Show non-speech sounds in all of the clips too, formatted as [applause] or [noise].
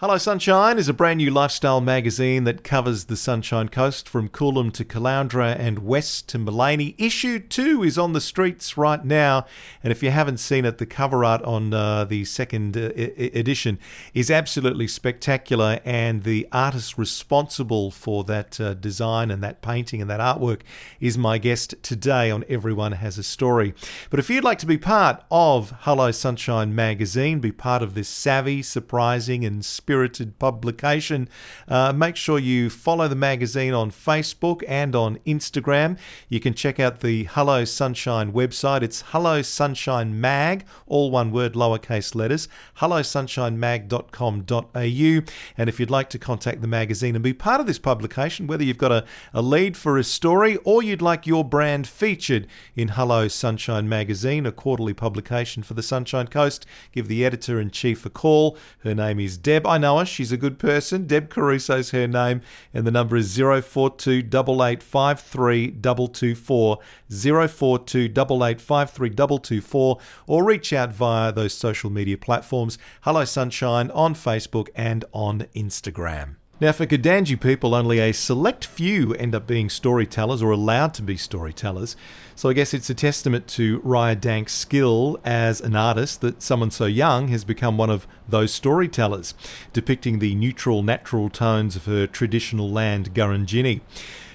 Hello Sunshine is a brand new lifestyle magazine that covers the Sunshine Coast from Coolum to Caloundra and west to Maleny. Issue 2 is on the streets right now, and if you haven't seen it, the cover art on uh, the second uh, I- edition is absolutely spectacular, and the artist responsible for that uh, design and that painting and that artwork is my guest today on Everyone Has a Story. But if you'd like to be part of Hello Sunshine magazine, be part of this savvy, surprising, and spirited publication. Uh, make sure you follow the magazine on Facebook and on Instagram. You can check out the Hello Sunshine website. It's Hello Sunshine Mag, all one word, lowercase letters, hellosunshinemag.com.au. And if you'd like to contact the magazine and be part of this publication, whether you've got a, a lead for a story or you'd like your brand featured in Hello Sunshine Magazine, a quarterly publication for the Sunshine Coast, give the editor in chief a call. Her name is Deb. I know her. She's a good person. Deb Caruso's her name, and the number is 042 224 042 224 or reach out via those social media platforms. Hello Sunshine on Facebook and on Instagram. Now, for Gudanji people, only a select few end up being storytellers or allowed to be storytellers. So I guess it's a testament to Raya Dank's skill as an artist that someone so young has become one of those storytellers, depicting the neutral, natural tones of her traditional land, Gurindjini,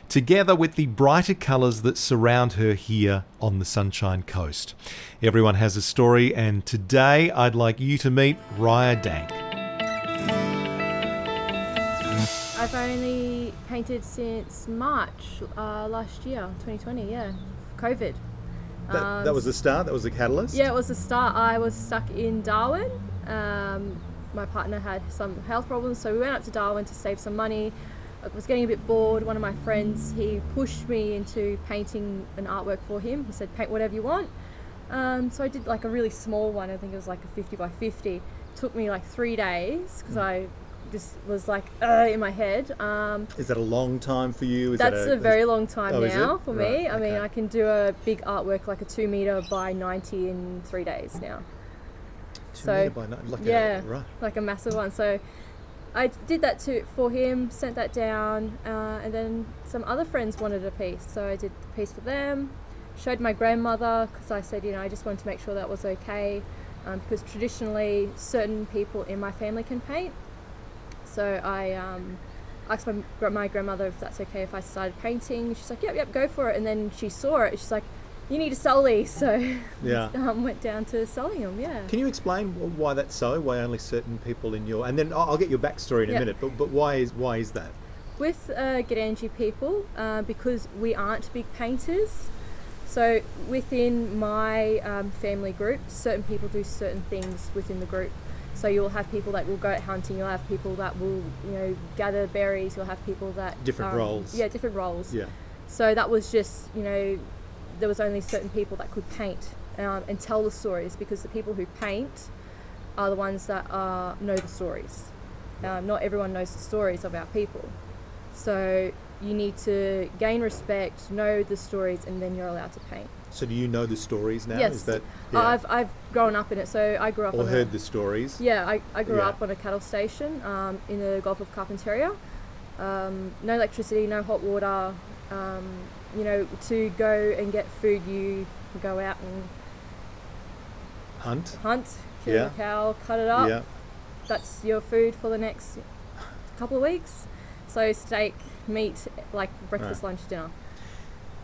together with the brighter colours that surround her here on the Sunshine Coast. Everyone has a story, and today I'd like you to meet Raya Dank. I've only painted since March uh, last year, 2020. Yeah, COVID. That, that was the start. That was the catalyst. Yeah, it was the start. I was stuck in Darwin. Um, my partner had some health problems, so we went up to Darwin to save some money. I was getting a bit bored. One of my friends he pushed me into painting an artwork for him. He said, "Paint whatever you want." Um, so I did like a really small one. I think it was like a 50 by 50. It took me like three days because I just was like uh, in my head. Um, Is that a long time for you? Is that's that a, very long time Oh, now for Right, me. I mean, okay. I can do a big artwork like a two meter by 90 in three days now. Two so, metre by nine, like yeah. a, right. like a massive one. So I did that to for him, sent that down, uh, and then some other friends wanted a piece, so I did the piece for them. Showed my grandmother because I said, you know, I just wanted to make sure that was okay, um, because traditionally certain people in my family can paint. So I um, asked my, my grandmother if that's okay if I started painting. She's like, yep, yep, go for it. And then she saw it. She's like, you need to sell these. [laughs] So Yeah. um, went down to selling them. Yeah. Can you explain why that's so? Why only certain people in your and then I'll get your backstory in a minute. But but why is why is that? with uh, people uh, because we aren't big painters. So within my um, family group, certain people do certain things within the group. So you'll have people that will go out hunting. You'll have people that will, you know, gather berries. You'll have people that Different um, roles. Yeah, different roles. Yeah. So that was just, you know, there was only certain people that could paint um, and tell the stories because the people who paint are the ones that are, know the stories. Um, not everyone knows the stories of our people. So you need to gain respect, know the stories, and then you're allowed to paint. So do you know the stories now? yes, Is that I've, I've grown up in it. So I grew up or on heard a, the stories? yeah, I, I grew Yeah. up on a cattle station um, in the Gulf of Carpentaria. Um, no electricity, no hot water. Um, you know, to go and get food, you go out and Hunt. hunt, kill Yeah. a cow, cut it up. Yeah. That's your food for the next couple of weeks. So steak, meat, like breakfast, Right. lunch, dinner.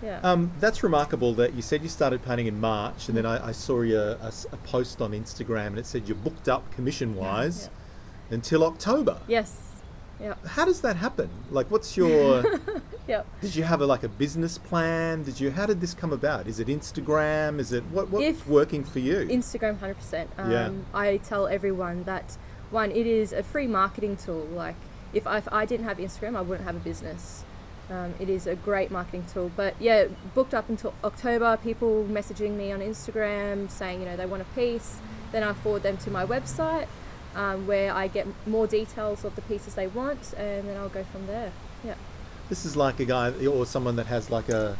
Yeah. Um, that's remarkable that you said you started painting in March, and then I, I saw you a, a post on Instagram, and it said you're booked up commission wise until October. yes. Yeah. How does that happen? Like, what's your? [laughs] Yep. did you have a, like a business plan? Did you? How did this come about? Is it Instagram? Is it what? What's If- working for you? Instagram, hundred percent. Um, Yeah. I tell everyone that one, it is a free marketing tool. Like if I, if I didn't have Instagram, I wouldn't have a business. Um, it is a great marketing tool. But yeah, booked up until October. People messaging me on Instagram saying you know they want a piece. Then I forward them to my website um, where I get more details of the pieces they want, and then I'll go from there. Yeah. This is like a guy or someone that has like a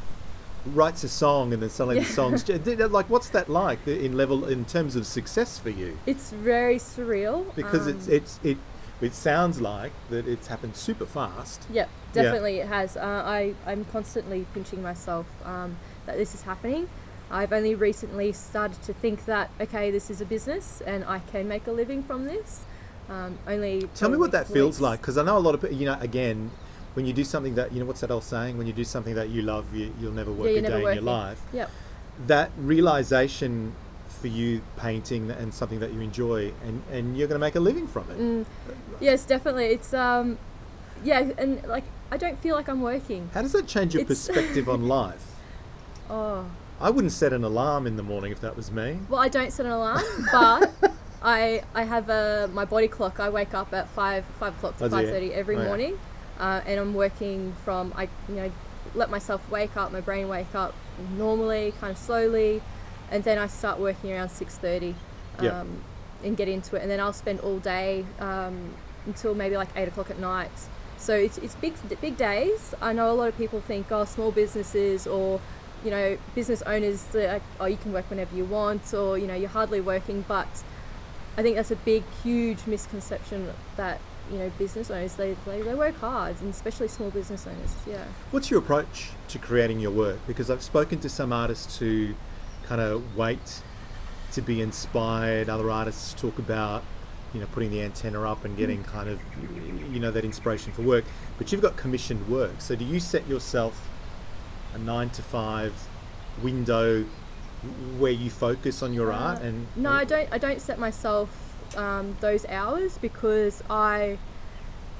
writes a song and then suddenly the songs [laughs] like what's that like in level in terms of success for you? It's very surreal Because it's um, it's it It sounds like that it's happened super fast. Yep, definitely it has. Uh, I, I'm constantly pinching myself um, that this is happening. I've only recently started to think that, okay, this is a business and I can make a living from this. Um, only Tell me what that feels like, because I know a lot of people. You know, again, when you do something that you know, what's that old saying? When you do something that you love, you, you'll never work Yeah, a day in your life. Yep. That realization for you painting and something that you enjoy, and and you're going to make a living from it. Mm, yes, definitely. It's um, yeah, and like I don't feel like I'm working. How does that change your It's- [laughs] perspective on life? Oh, I wouldn't set an alarm in the morning if that was me. well, I don't set an alarm, but [laughs] I I have a my body clock. I wake up at five five o'clock to Oh, five thirty every Oh, yeah. morning, uh, and I'm working from I you know let myself wake up, my brain wake up normally, kind of slowly, and then I start working around six thirty, um, Yeah. and get into it, and then I'll spend all day um, until maybe like eight o'clock at night. So it's, it's big big days. I know a lot of people think oh small businesses or you know business owners like oh you can work whenever you want or you know you're hardly working but I think that's a big huge misconception that you know business owners they, they, they work hard and especially small business owners yeah What's your approach to creating your work? Because I've spoken to some artists who kind of wait to be inspired. Other artists talk about, you know, putting the antenna up and getting kind of, you know, that inspiration for work. But you've got commissioned work. So do you set yourself a nine to five window where you focus on your art? Uh, And no I don't I don't set myself um, those hours because I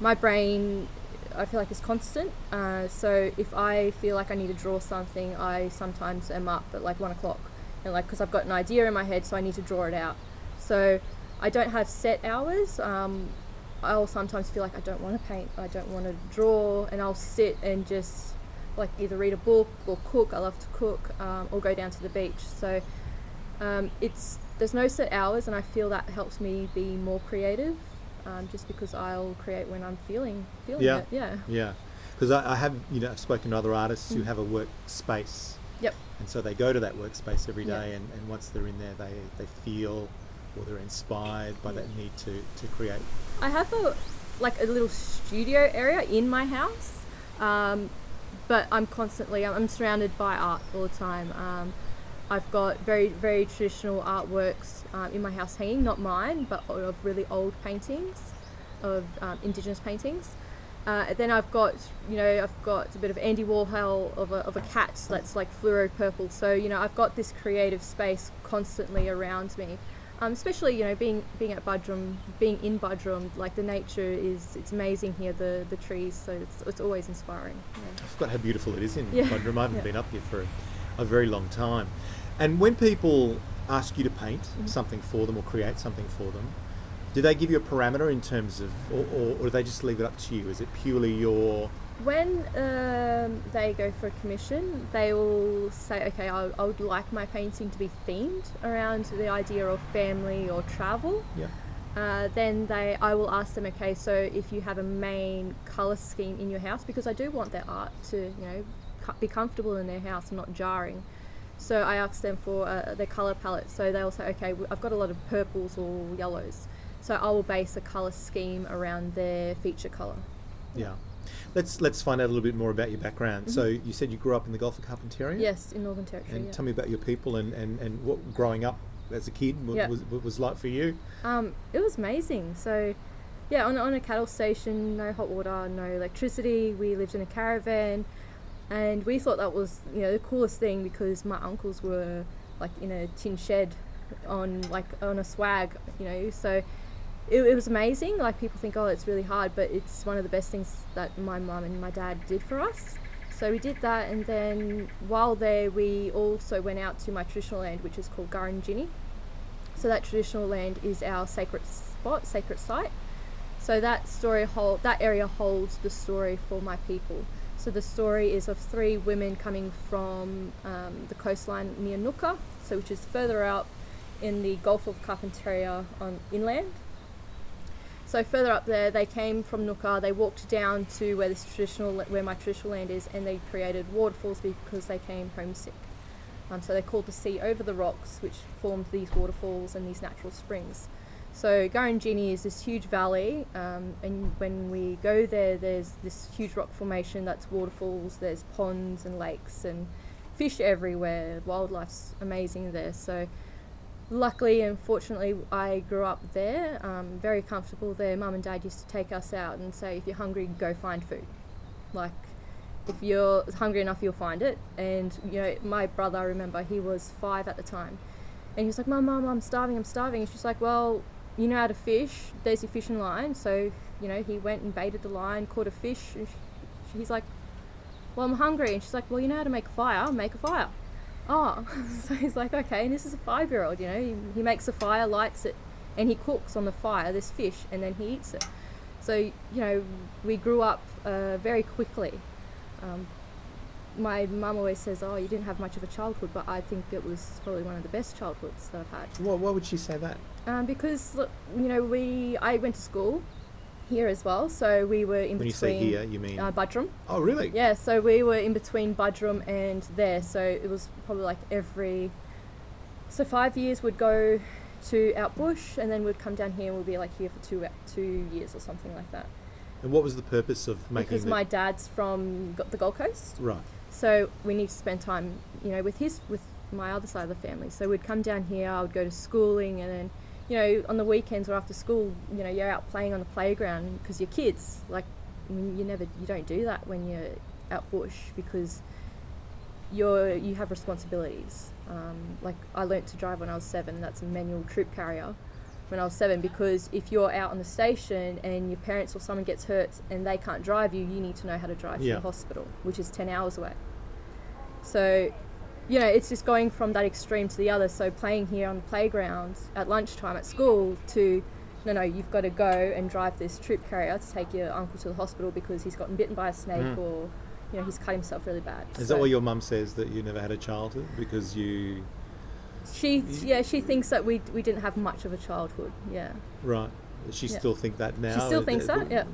my brain I feel like is constant uh, so if I feel like I need to draw something I sometimes am up at like one o'clock and like because I've got an idea in my head so I need to draw it out so I don't have set hours um, I'll sometimes feel like I don't want to paint I don't want to draw and I'll sit and just like either read a book or cook I love to cook um, or go down to the beach so um, it's there's no set hours and I feel that helps me be more creative um, just because I'll create when I'm feeling feeling Yeah. it yeah Yeah, because I, I have, you know, I've spoken to other artists who Mm. have a workspace. Yep. And so they go to that workspace every day, Yeah. and, and once they're in there, they, they feel or they're inspired by that need to, to create. I have a like a little studio area in my house, um, but I'm constantly I'm, I'm surrounded by art all the time. Um, I've got very very traditional artworks um, in my house hanging, not mine, but of really old paintings, of um, indigenous paintings. Uh, then I've got, you know, I've got a bit of Andy Warhol of a, of a cat that's like fluoro purple. So, you know, I've got this creative space constantly around me. Um, especially, you know, being being at Buderim, being in Buderim, like the nature is, it's amazing here, the, the trees. So it's, it's always inspiring. Yeah. I forgot how beautiful it is in Yeah. Buderim. I haven't Yeah. been up here for a, very long time. And when people ask you to paint Mhm. something for them or create something for them, do they give you a parameter in terms of, or, or, or do they just leave it up to you? Is it purely your When um, they go for a commission, they will say, okay, I, I would like my painting to be themed around the idea of family or travel. yeah? Uh, then they, I will ask them, okay, so if you have a main color scheme in your house, because I do want their art to, you know, be comfortable in their house and not jarring. So I ask them for uh, their color palette. So they'll say, okay, I've got a lot of purples or yellows. So I will base a color scheme around their feature color. Yeah. Let's let's find out a little bit more about your background. So you said you grew up in the Gulf of Carpentaria. Mm-hmm. Yes, in Northern Territory. And yeah. tell me about your people and, and, and what growing up as a kid Yeah. was, was, was like for you. Um, it was amazing. So, yeah, on, on a cattle station, no hot water, no electricity. We lived in a caravan, and we thought that was you know the coolest thing because my uncles were like in a tin shed on like on a swag, you know. So it, it was amazing. Like people think, oh, it's really hard, but it's one of the best things that my mum and my dad did for us. So we did that, and then while there, we also went out to my traditional land, which is called Gurindjini. So that traditional land is our sacred spot, sacred site. So that story hold that area holds the story for my people. So the story is of three women coming from um, the coastline near Nooka, so which is further out in the Gulf of Carpentaria on inland. So further up there, they came from Nooka. They walked down to where this traditional, where my traditional land is, and they created waterfalls because they came homesick. Um, so they called the sea over the rocks, which formed these waterfalls and these natural springs. So Garangini is this huge valley, um, and when we go there, there's this huge rock formation that's waterfalls. There's ponds and lakes and fish everywhere. Wildlife's amazing there. So luckily and fortunately, I grew up there, um, very comfortable there. Mum and Dad used to take us out and say, if you're hungry, go find food. Like if you're hungry enough, you'll find it. And you know, my brother, I remember, he was five at the time, and he was like, "Mum, mum, I'm starving, I'm starving." And she's like, "Well, you know how to fish. There's your fishing line." So you know, he went and baited the line, caught a fish. And she, he's like, "Well, I'm hungry," and she's like, "Well, you know how to make a fire. Make a fire." Oh, [laughs] so he's like, "Okay." And this is a five-year-old. You know, he, he makes a fire, lights it, and he cooks on the fire this fish, and then he eats it. So you know, we grew up uh, very quickly. Um, my mum always says, "Oh, you didn't have much of a childhood," but I think it was probably one of the best childhoods that I've had. Why, why would she say that? Um, because look, you know, we I went to school here as well, so we were in When you say here, you mean? uh, Buderim. oh, really? Yeah, so we were in between Buderim and there, so it was probably like every. So five years would go to out bush, and then we'd come down here and we'd be like here for two two years or something like that. And what was the purpose of making because the- my dad's from the Gold Coast, right? so we need to spend time, you know, with his with my other side of the family. So we'd come down here. I would go to schooling, and then, you know, on the weekends or after school, you know, you're out playing on the playground because you're kids. Like, I mean, you never, you don't do that when you're out bush because you're you have responsibilities. Um, like I learnt to drive when I was seven. That's a manual troop carrier. When I was seven, because if you're out on the station and your parents or someone gets hurt and they can't drive you, you need to know how to drive Yeah. to the hospital, which is ten hours away. So, you know, it's just going from that extreme to the other. So playing here on the playground at lunchtime at school to no, no, you've got to go and drive this troop carrier to take your uncle to the hospital because he's gotten bitten by a snake Mm. or, you know, he's cut himself really bad. Is So- that why your mum says that you never had a childhood because you She, yeah, she thinks that we we didn't have much of a childhood. Yeah, right? She Yeah. still think that now? She still thinks uh, that, yeah.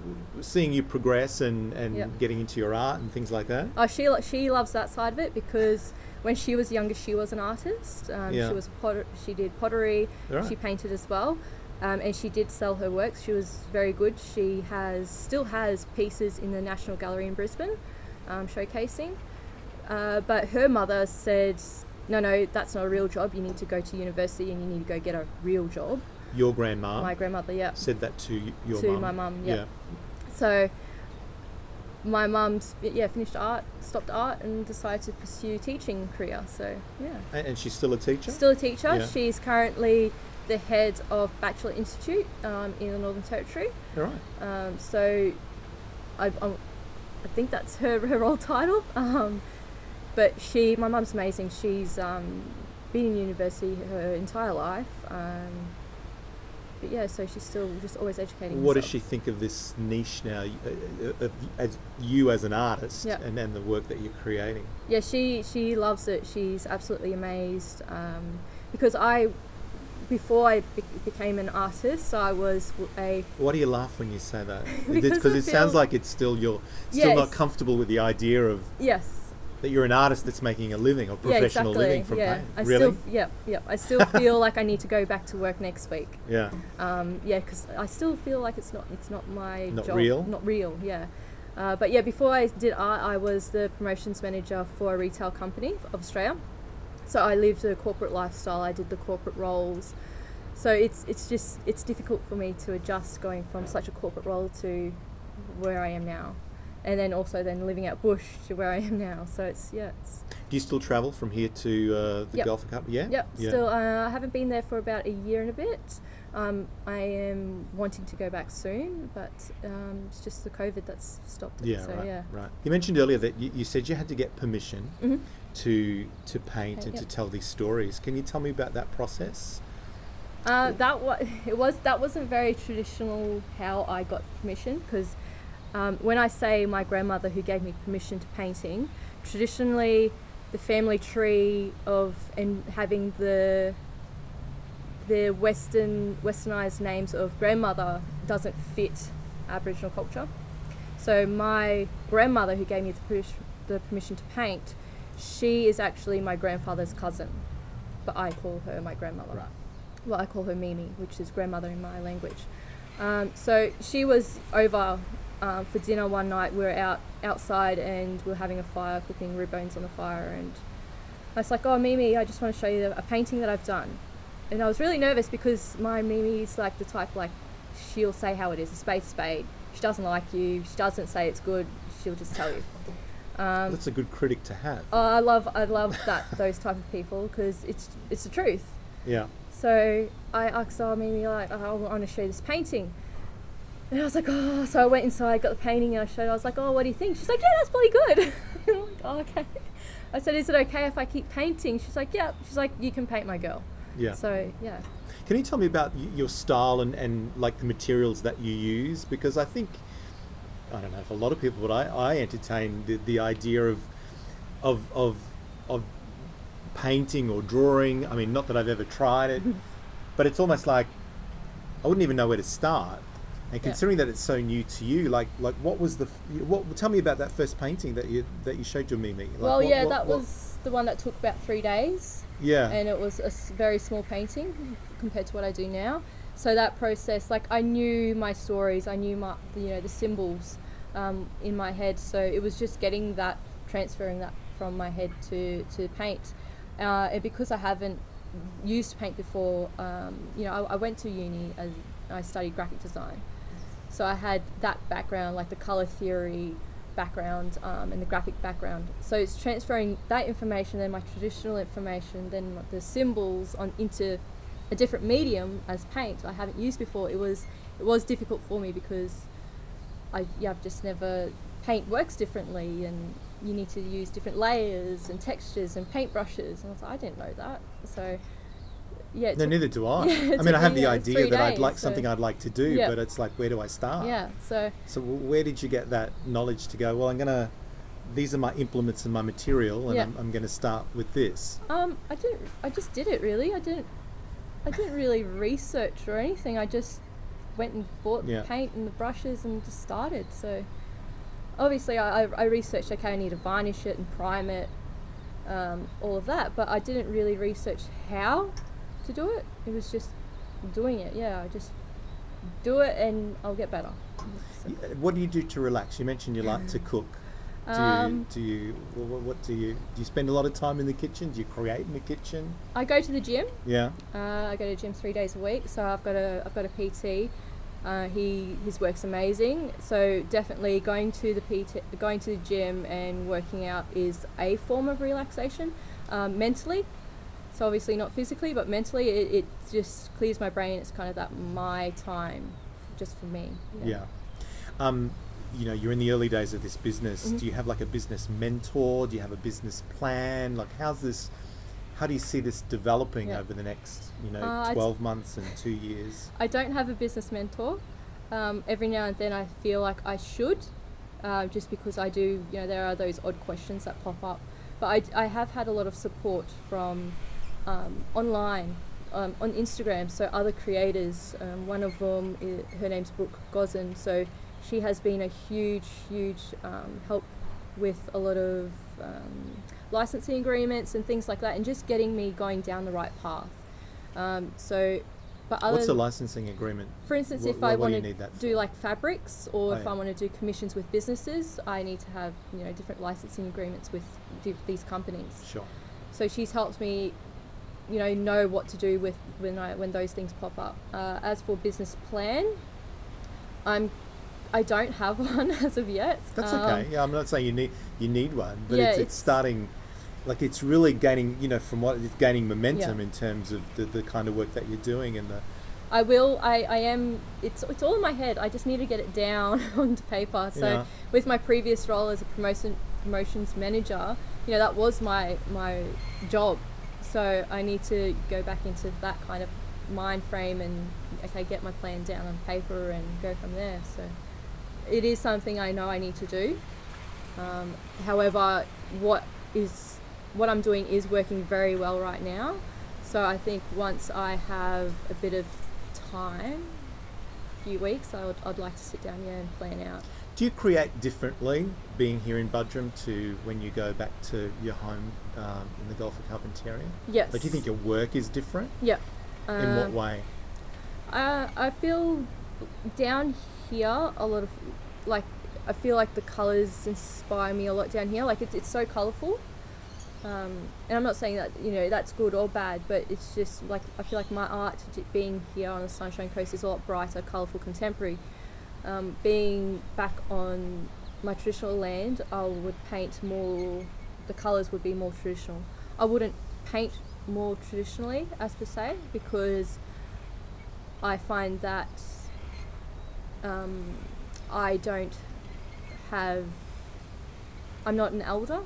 Seeing you progress and and Yeah. getting into your art and things like that. oh, she she loves that side of it because when she was younger, she was an artist. Um, Yeah. She was potter- she did pottery. Right. She painted as well, um, and she did sell her works. She was very good. She has still has pieces in the National Gallery in Brisbane, um, showcasing. Uh, but her mother said, "No, no, that's not a real job. You need to go to university and you need to go get a real job." Your grandma My grandmother, yeah. said that to your To mum. my mum, yeah. So my mum's yeah finished art, stopped art, and decided to pursue teaching career. So yeah, And, she's still a teacher. still a teacher. Yeah. She's currently the head of Batchelor Institute um, in the Northern Territory. All right. Um, so I, I, I think that's her [laughs] her role title. Um, but she, my mum's amazing. She's um, been in university her entire life. But yeah, so she's still just always educating. What does she think of this niche now, uh, uh, as you as an artist, Yeah. and, and the work that you're creating? Yeah, she she loves it. She's absolutely amazed um, because I, before I be- became an artist, I was a. Why do you laugh when you say that? [laughs] Because it sounds like it's still you're still not comfortable with the idea of yes, that you're an artist that's making a living or yeah, professional exactly. living from yeah. I really? still yeah yeah I still [laughs] feel like I need to go back to work next week. yeah. Um, yeah, because I still feel like it's not it's not my Not job. real? Not real. Yeah. Uh, but yeah, before I did art, I was the promotions manager for a retail company of Australia. So I lived a corporate lifestyle. I did the corporate roles. So it's it's just it's difficult for me to adjust going from such a corporate role to where I am now, and then also then living out bush to where I am now. So it's yeah, it's Do you still travel from here to uh, the Yep. Gulf Cup? Yeah. Yep. Yeah. Still, uh, I haven't been there for about a year and a bit. Um, I am wanting to go back soon, but um, it's just the COVID that's stopped it. Yeah, so right, yeah. right. You mentioned earlier that you, you said you had to get permission Mhm. to to paint Okay, and to tell these stories. Can you tell me about that process? Uh, that was [laughs] it was that wasn't very traditional how I got permission because um, when I say my grandmother who gave me permission to painting, traditionally the family tree of and having the the western westernized names of grandmother doesn't fit Aboriginal culture. So my grandmother who gave me the, permission, the permission to paint, she is actually my grandfather's cousin, but I call her my grandmother. Right. well, I call her Mimi, which is grandmother in my language. Um, so she was over um, for dinner one night. We were out outside and we were having a fire, cooking rib bones on the fire, and I was like, "Oh, Mimi, I just want to show you a painting that I've done." And I was really nervous because my Mimi is like the type like she'll say how it is, a spade spade. She doesn't like you. She doesn't say it's good. She'll just tell you. Um, That's a good critic to have. oh, I love I love that [laughs] those type of people because it's it's the truth. Yeah. So I asked oh, Mimi like oh, I want to show you this painting. And I was like, oh, so I went inside, got the painting, and I showed. her. I was like, oh, what do you think? She's like, yeah, that's pretty good. [laughs] I'm like, oh, okay. I said, is it okay if I keep painting? She's like, yeah. She's like, you can paint my girl. Yeah. So yeah. Can you tell me about your style and, and like the materials that you use? Because I think, I don't know if a lot of people, but I, I entertain the, the idea of, of, of, of painting or drawing. I mean, not that I've ever tried it, [laughs] but it's almost like I wouldn't even know where to start. And Yeah. considering that it's so new to you, like like what was the what? Tell me about that first painting that you that you showed your Mimi. Like, well, what- yeah, what- that what- was the one that took about three days. yeah and it was a very small painting compared to what I do now. So that process, like I knew my stories, I knew my you know the symbols um, in my head. So it was just getting that, transferring that from my head to to paint. Uh, and because I haven't used paint before, um, you know, I, I went to uni and I studied graphic design. So I had that background, like the color theory background um, and the graphic background. So it's transferring that information, then my traditional information, then the symbols on into a different medium as paint I haven't used before. It was it was difficult for me because I yeah I've just never paint works differently and you need to use different layers and textures and paintbrushes and I was like I didn't know that. So yeah, No, neither do I. [laughs] Yeah, I mean, I have the idea that I'd like so- something I'd like to do, Yeah. but it's like, where do I start? yeah. So So where did you get that knowledge to go? Well, I'm gonna. These are my implements and my material, and Yeah. I'm, I'm going to start with this. Um, I didn't. I just did it really. I didn't. I didn't really research or anything. I just went and bought Yeah. the paint and the brushes and just started. So obviously, I, I, I researched. Okay, I need to varnish it and prime it, um, all of that. But I didn't really research how to do it. It was just doing it. Yeah, I just do it and I'll get better. So, What do you do to relax? You mentioned you like to cook. Do Um, you, do you wh- wh- what do you do? You spend a lot of time in the kitchen? Do you create in the kitchen? I go to the gym. Yeah. Uh, I go to the gym three days a week, so I've got a I've got a PT. Uh, he his work's amazing, so definitely going to the PT, going to the gym and working out is a form of relaxation, um, mentally. So obviously not physically, but mentally, it, it just clears my brain. It's kind of that my time, just for me. Yeah. Um, you know, you're in the early days of this business. Mhm. Do you have like a business mentor? Do you have a business plan? Like, how's this? How do you see this developing Yeah. over the next, you know, Uh, I'd- 12 months and two years? I don't have a business mentor. Um, every now and then I feel like I should, uh, just because I do, you know, there are those odd questions that pop up. But I, I have had a lot of support from um, online, um, on Instagram, so other creators. Um, one of them, i her name's Brooke Gozin, so she has been a huge, huge um, help with a lot of um, licensing agreements and things like that, and just getting me going down the right path. Um, so, but other What's the licensing agreement? for instance, Wha- if I what want to do like fabrics, or Oh, if yeah. I want to do commissions with businesses, I need to have you know different licensing agreements with these companies. Sure. So she's helped me, you know, know what to do with when I when those things pop up. Uh, as for business plan, I'm I don't have [laughs] one as of yet. That's Um, okay. Yeah, I'm not saying you need you need one, but Yeah, it's, it's it's- starting. Like it's really gaining, you know, from what it's gaining momentum Yeah. in terms of the, the kind of work that you're doing and the I will. I, I am. It's it's all in my head. I just need to get it down [laughs] onto paper. So Yeah. with my previous role as a promotion promotions manager, you know that was my my job. So I need to go back into that kind of mind frame and okay, get my plan down on paper and go from there. So it is something I know I need to do. Um, however, what is what I'm doing is working very well right now. So I think once I have a bit of time, a few weeks, I would, I'd like to sit down here and plan out. Do you create differently being here in Buderim to when you go back to your home um, in the Gulf of Carpentaria? Yes. Like, do you think your work is different? Yeah. In what Um, way? Uh, I feel down here a lot of like I feel like the colors inspire me a lot down here. Like it's it's so colorful. Um, and I'm not saying that you know that's good or bad, but it's just like I feel like my art being here on the Sunshine Coast is a lot brighter, colorful, contemporary. Um, being back on my traditional land, I would paint more. The colors would be more traditional. I wouldn't paint more traditionally, as per se, because I find that um, I don't have. I'm not an elder,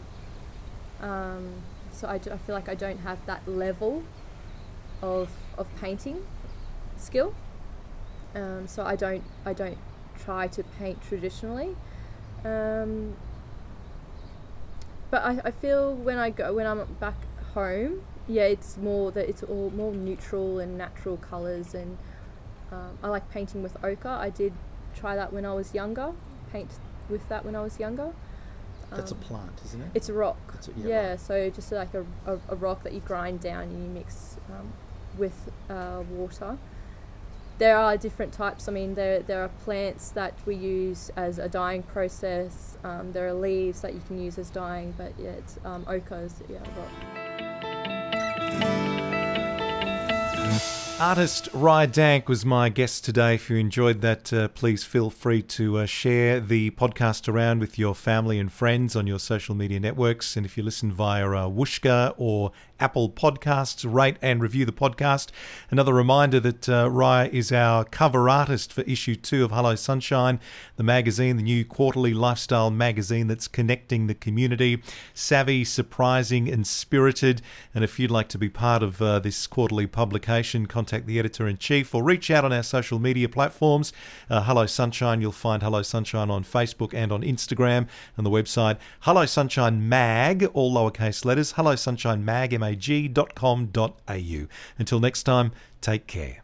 um, so I feel like I don't have that level of of painting skill. Um, so I don't I don't try to paint traditionally. Um, but I, I feel when I go when I'm back home, yeah, it's more that it's all more neutral and natural colors, and um, I like painting with ochre. I did try that when I was younger, paint with that when I was younger. That's a Um, plant, isn't it? It's a rock. It's a- yeah, yeah, right. so just like a, a, a rock that you grind down and you mix um, with uh, water. There are different types. I mean, there, there are plants that we use as a dyeing process. Um, there are leaves that you can use as dyeing, but yeah, it's um, ochre is yeah, Artist Rye Dank was my guest today. If you enjoyed that, uh, please feel free to uh, share the podcast around with your family and friends on your social media networks. And if you listen via uh, Whooshkaa or Apple Podcasts, rate and review the podcast. Another reminder that uh, Rye is our cover artist for issue two of Hello Sunshine, the magazine, the new quarterly lifestyle magazine that's connecting the community. Savvy, surprising, and spirited. And if you'd like to be part of uh, this quarterly publication, contact the editor in chief or reach out on our social media platforms. Uh, Hello Sunshine, you'll find Hello Sunshine on Facebook and on Instagram, and the website Hello Sunshine Mag, all lowercase letters, Hello Sunshine Mag, M-A-G dot com dot au. Until next time, take care.